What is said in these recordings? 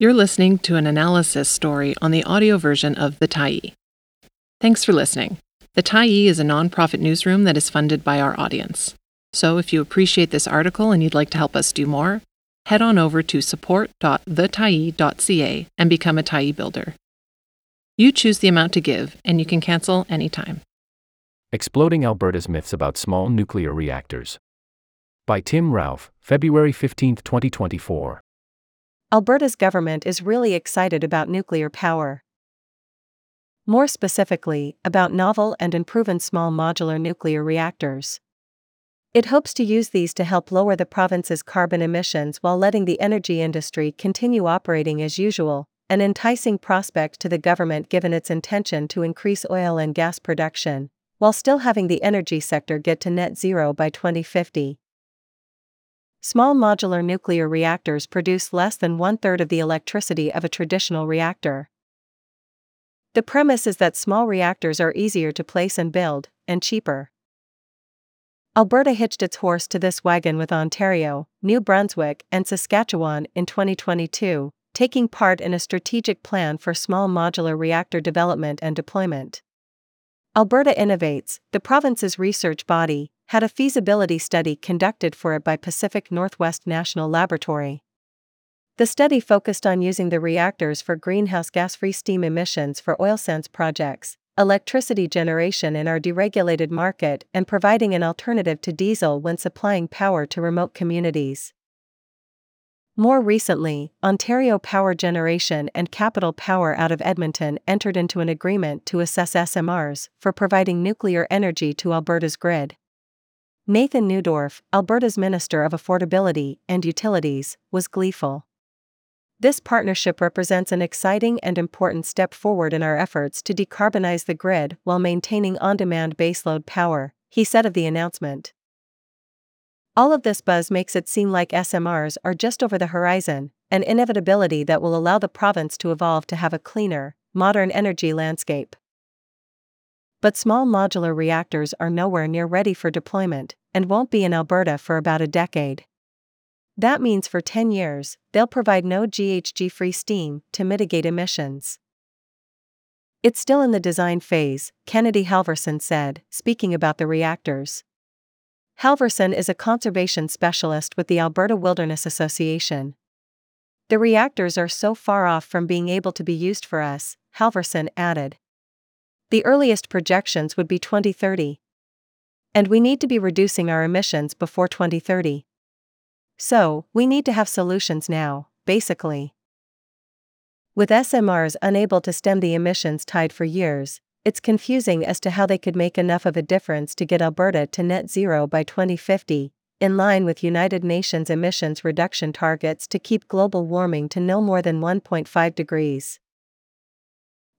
You're listening to an analysis story on the audio version of The Tyee. Thanks for listening. The Tyee is a nonprofit newsroom that is funded by our audience. So if you appreciate this article and you'd like to help us do more, head on over to support.thetyee.ca and become a Tyee builder. You choose the amount to give, and you can cancel anytime. Exploding Alberta's Myths About Small Nuclear Reactors. By Tim Rauf, February 15, 2024. Alberta's government is really excited about nuclear power. More specifically, about novel and unproven small modular nuclear reactors. It hopes to use these to help lower the province's carbon emissions while letting the energy industry continue operating as usual, an enticing prospect to the government given its intention to increase oil and gas production, while still having the energy sector get to net zero by 2050. Small modular nuclear reactors produce less than one third of the electricity of a traditional reactor. The premise is that small reactors are easier to place and build, and cheaper. Alberta hitched its horse to this wagon with Ontario, New Brunswick, and Saskatchewan in 2022, taking part in a strategic plan for small modular reactor development and deployment. Alberta Innovates, the province's research body, had a feasibility study conducted for it by Pacific Northwest National Laboratory. The study focused on using the reactors for greenhouse gas free steam emissions for oil sands projects, electricity generation in our deregulated market, and providing an alternative to diesel when supplying power to remote communities. More recently, Ontario Power Generation and Capital Power out of Edmonton entered into an agreement to assess SMRs for providing nuclear energy to Alberta's grid. Nathan Neudorf, Alberta's Minister of Affordability and Utilities, was gleeful. This partnership represents an exciting and important step forward in our efforts to decarbonize the grid while maintaining on demand baseload power, he said of the announcement. All of this buzz makes it seem like SMRs are just over the horizon, an inevitability that will allow the province to evolve to have a cleaner, modern energy landscape. But small modular reactors are nowhere near ready for deployment, and won't be in Alberta for about a decade. That means for 10 years, they'll provide no GHG free steam to mitigate emissions. It's still in the design phase, Kennedy Halverson said, speaking about the reactors. Halverson is a conservation specialist with the Alberta Wilderness Association. The reactors are so far off from being able to be used for us, Halverson added. The earliest projections would be 2030. And we need to be reducing our emissions before 2030. So, we need to have solutions now, basically. With SMRs unable to stem the emissions tide for years, it's confusing as to how they could make enough of a difference to get Alberta to net zero by 2050, in line with United Nations emissions reduction targets to keep global warming to no more than 1.5 degrees.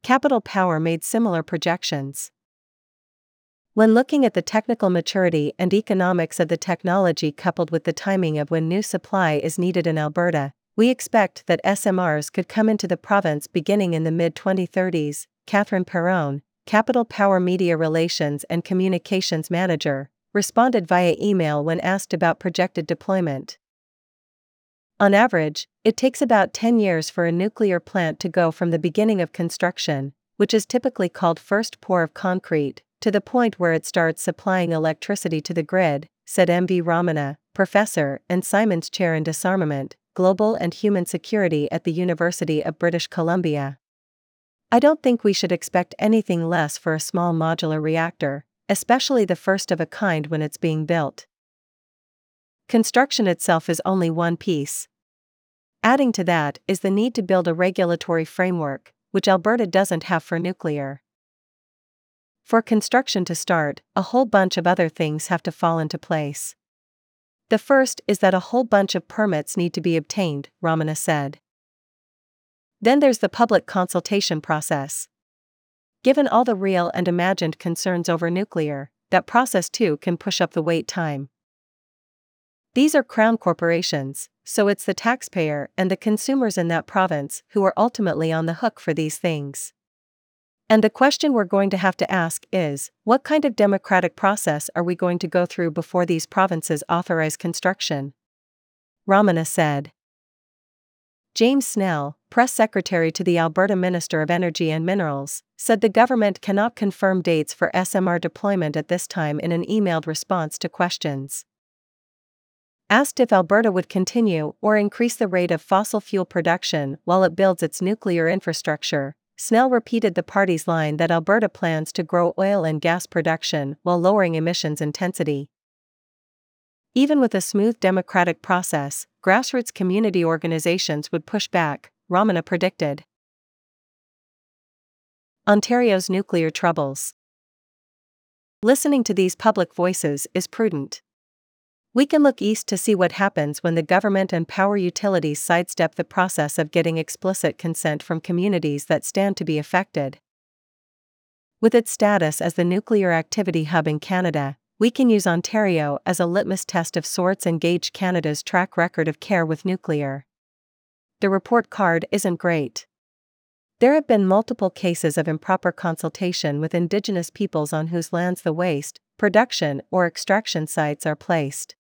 Capital Power made similar projections. When looking at the technical maturity and economics of the technology coupled with the timing of when new supply is needed in Alberta, we expect that SMRs could come into the province beginning in the mid 2030s. Catherine Perron, Capital Power Media Relations and Communications Manager, responded via email when asked about projected deployment. On average, it takes about 10 years for a nuclear plant to go from the beginning of construction, which is typically called first pour of concrete, to the point where it starts supplying electricity to the grid, said MV Ramana, professor and Simons Chair in Disarmament, Global and Human Security at the University of British Columbia. I don't think we should expect anything less for a small modular reactor, especially the first of a kind when it's being built. Construction itself is only one piece. Adding to that is the need to build a regulatory framework, which Alberta doesn't have for nuclear. For construction to start, a whole bunch of other things have to fall into place. The first is that a whole bunch of permits need to be obtained, Ramana said. Then there's the public consultation process. Given all the real and imagined concerns over nuclear, that process too can push up the wait time. These are crown corporations, so it's the taxpayer and the consumers in that province who are ultimately on the hook for these things. And the question we're going to have to ask is what kind of democratic process are we going to go through before these provinces authorize construction? Ramana said. James Snell, press secretary to the Alberta Minister of Energy and Minerals, said the government cannot confirm dates for SMR deployment at this time in an emailed response to questions. Asked if Alberta would continue or increase the rate of fossil fuel production while it builds its nuclear infrastructure, Snell repeated the party's line that Alberta plans to grow oil and gas production while lowering emissions intensity. Even with a smooth democratic process, grassroots community organizations would push back, Ramana predicted. Ontario's nuclear troubles. Listening to these public voices is prudent. We can look east to see what happens when the government and power utilities sidestep the process of getting explicit consent from communities that stand to be affected. With its status as the nuclear activity hub in Canada, we can use Ontario as a litmus test of sorts and gauge Canada's track record of care with nuclear. The report card isn't great. There have been multiple cases of improper consultation with Indigenous peoples on whose lands the waste, production, or extraction sites are placed.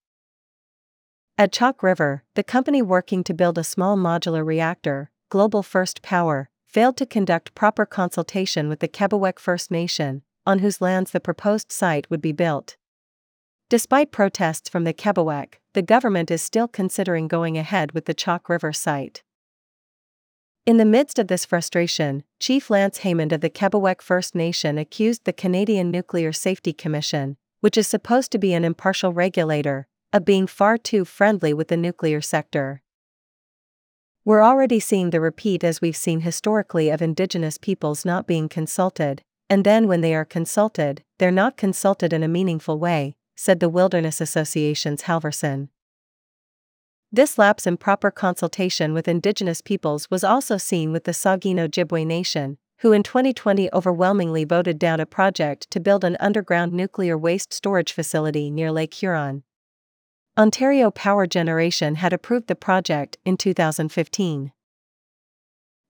At Chalk River, the company working to build a small modular reactor, Global First Power, failed to conduct proper consultation with the Kebaowek First Nation, on whose lands the proposed site would be built. Despite protests from the Kebaowek, the government is still considering going ahead with the Chalk River site. In the midst of this frustration, Chief Lance Haymond of the Kebaowek First Nation accused the Canadian Nuclear Safety Commission, which is supposed to be an impartial regulator, of being far too friendly with the nuclear sector. We're already seeing the repeat as we've seen historically of Indigenous peoples not being consulted, and then when they are consulted, they're not consulted in a meaningful way, said the Wilderness Association's Halverson. This lapse in proper consultation with Indigenous peoples was also seen with the Saugeen Ojibwe Nation, who in 2020 overwhelmingly voted down a project to build an underground nuclear waste storage facility near Lake Huron. Ontario Power Generation had approved the project in 2015.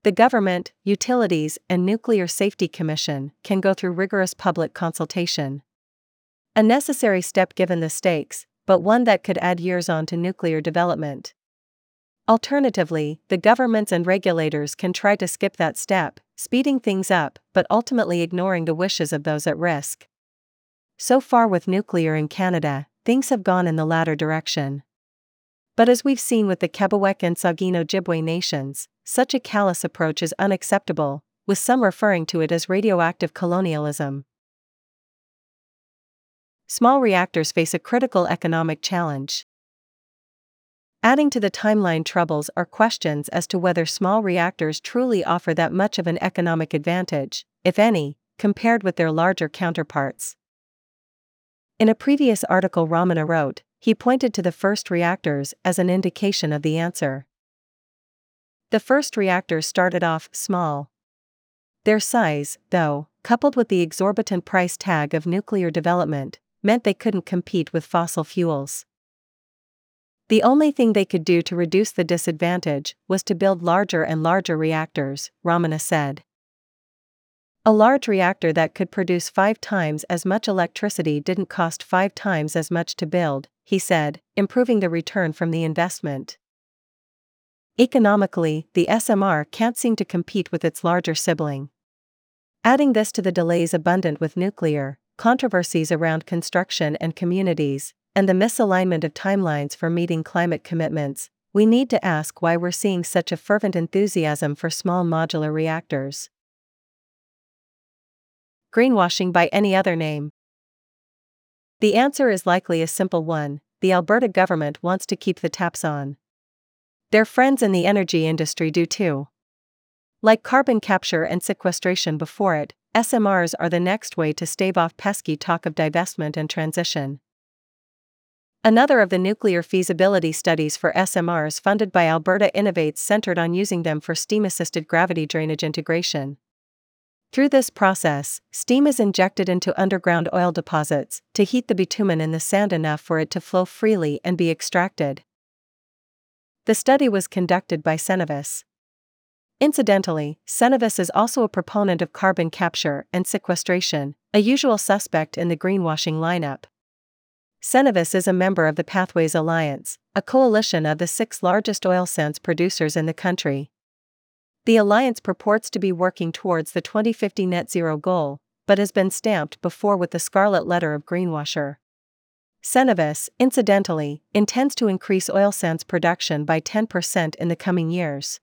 The government, utilities, and Nuclear Safety Commission can go through rigorous public consultation. A necessary step given the stakes, but one that could add years on to nuclear development. Alternatively, the governments and regulators can try to skip that step, speeding things up, but ultimately ignoring the wishes of those at risk. So far with nuclear in Canada, things have gone in the latter direction. But as we've seen with the Kebaowek and Saugeen Ojibwe nations, such a callous approach is unacceptable, with some referring to it as radioactive colonialism small reactors face a critical economic challenge. Adding to the timeline troubles are questions as to whether small reactors truly offer that much of an economic advantage, if any, compared with their larger counterparts. In a previous article Ramana wrote, he pointed to the first reactors as an indication of the answer. The first reactors started off small. Their size, though, coupled with the exorbitant price tag of nuclear development, meant they couldn't compete with fossil fuels. The only thing they could do to reduce the disadvantage was to build larger and larger reactors, Ramana said. A large reactor that could produce five times as much electricity didn't cost five times as much to build, he said, improving the return from the investment. Economically, the SMR can't seem to compete with its larger sibling. Adding this to the delays abundant with nuclear, controversies around construction and communities, and the misalignment of timelines for meeting climate commitments, we need to ask why we're seeing such a fervent enthusiasm for small modular reactors. Greenwashing by any other name. The answer is likely a simple one the Alberta government wants to keep the taps on. Their friends in the energy industry do too. Like carbon capture and sequestration before it, SMRs are the next way to stave off pesky talk of divestment and transition. Another of the nuclear feasibility studies for SMRs funded by Alberta Innovates centered on using them for steam assisted gravity drainage integration. Through this process, steam is injected into underground oil deposits to heat the bitumen in the sand enough for it to flow freely and be extracted. The study was conducted by Cenovus. Incidentally, Cenovus is also a proponent of carbon capture and sequestration, a usual suspect in the greenwashing lineup. Cenovus is a member of the Pathways Alliance, a a coalition of the six largest oil sands producers in the country. The alliance purports to be working towards the 2050 net zero goal, but has been stamped before with the scarlet letter of greenwasher. Cenovus, incidentally, intends to increase oil sands production by 10% in the coming years.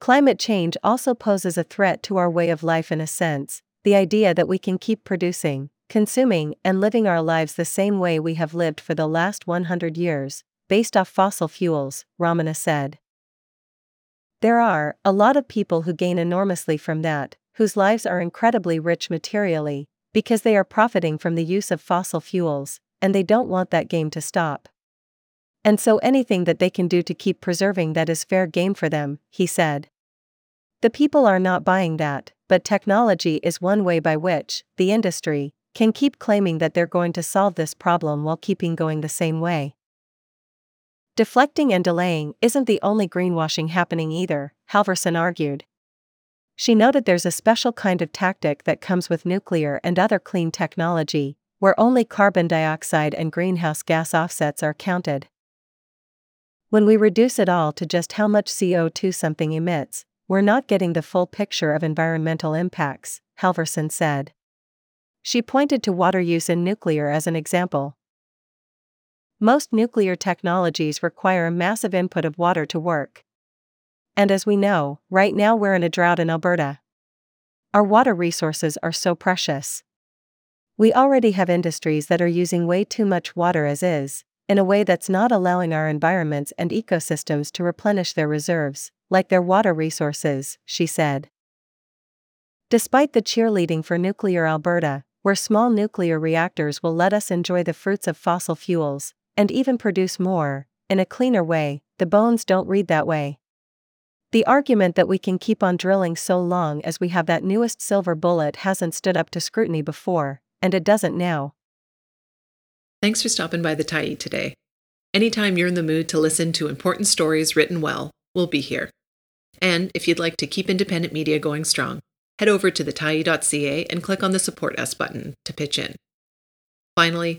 Climate change also poses a threat to our way of life in a sense, the idea that we can keep producing, consuming, and living our lives the same way we have lived for the last 100 years, based off fossil fuels, Ramana said. There are a lot of people who gain enormously from that, whose lives are incredibly rich materially, because they are profiting from the use of fossil fuels, and they don't want that game to stop. And so anything that they can do to keep preserving that is fair game for them, he said. The people are not buying that, but technology is one way by which, the industry, can keep claiming that they're going to solve this problem while keeping going the same way. Deflecting and delaying isn't the only greenwashing happening either, Halverson argued. She noted there's a special kind of tactic that comes with nuclear and other clean technology, where only carbon dioxide and greenhouse gas offsets are counted. When we reduce it all to just how much CO2 something emits, we're not getting the full picture of environmental impacts, Halverson said. She pointed to water use in nuclear as an example. Most nuclear technologies require a massive input of water to work. And as we know, right now we're in a drought in Alberta. Our water resources are so precious. We already have industries that are using way too much water as is, in a way that's not allowing our environments and ecosystems to replenish their reserves, like their water resources, she said. Despite the cheerleading for nuclear Alberta, where small nuclear reactors will let us enjoy the fruits of fossil fuels, and even produce more, in a cleaner way, the bones don't read that way. The argument that we can keep on drilling so long as we have that newest silver bullet hasn't stood up to scrutiny before, and it doesn't now. Thanks for stopping by the Tyee today. Anytime you're in the mood to listen to important stories written well, we'll be here. And if you'd like to keep independent media going strong, head over to thetyee.ca and click on the Support Us button to pitch in. Finally,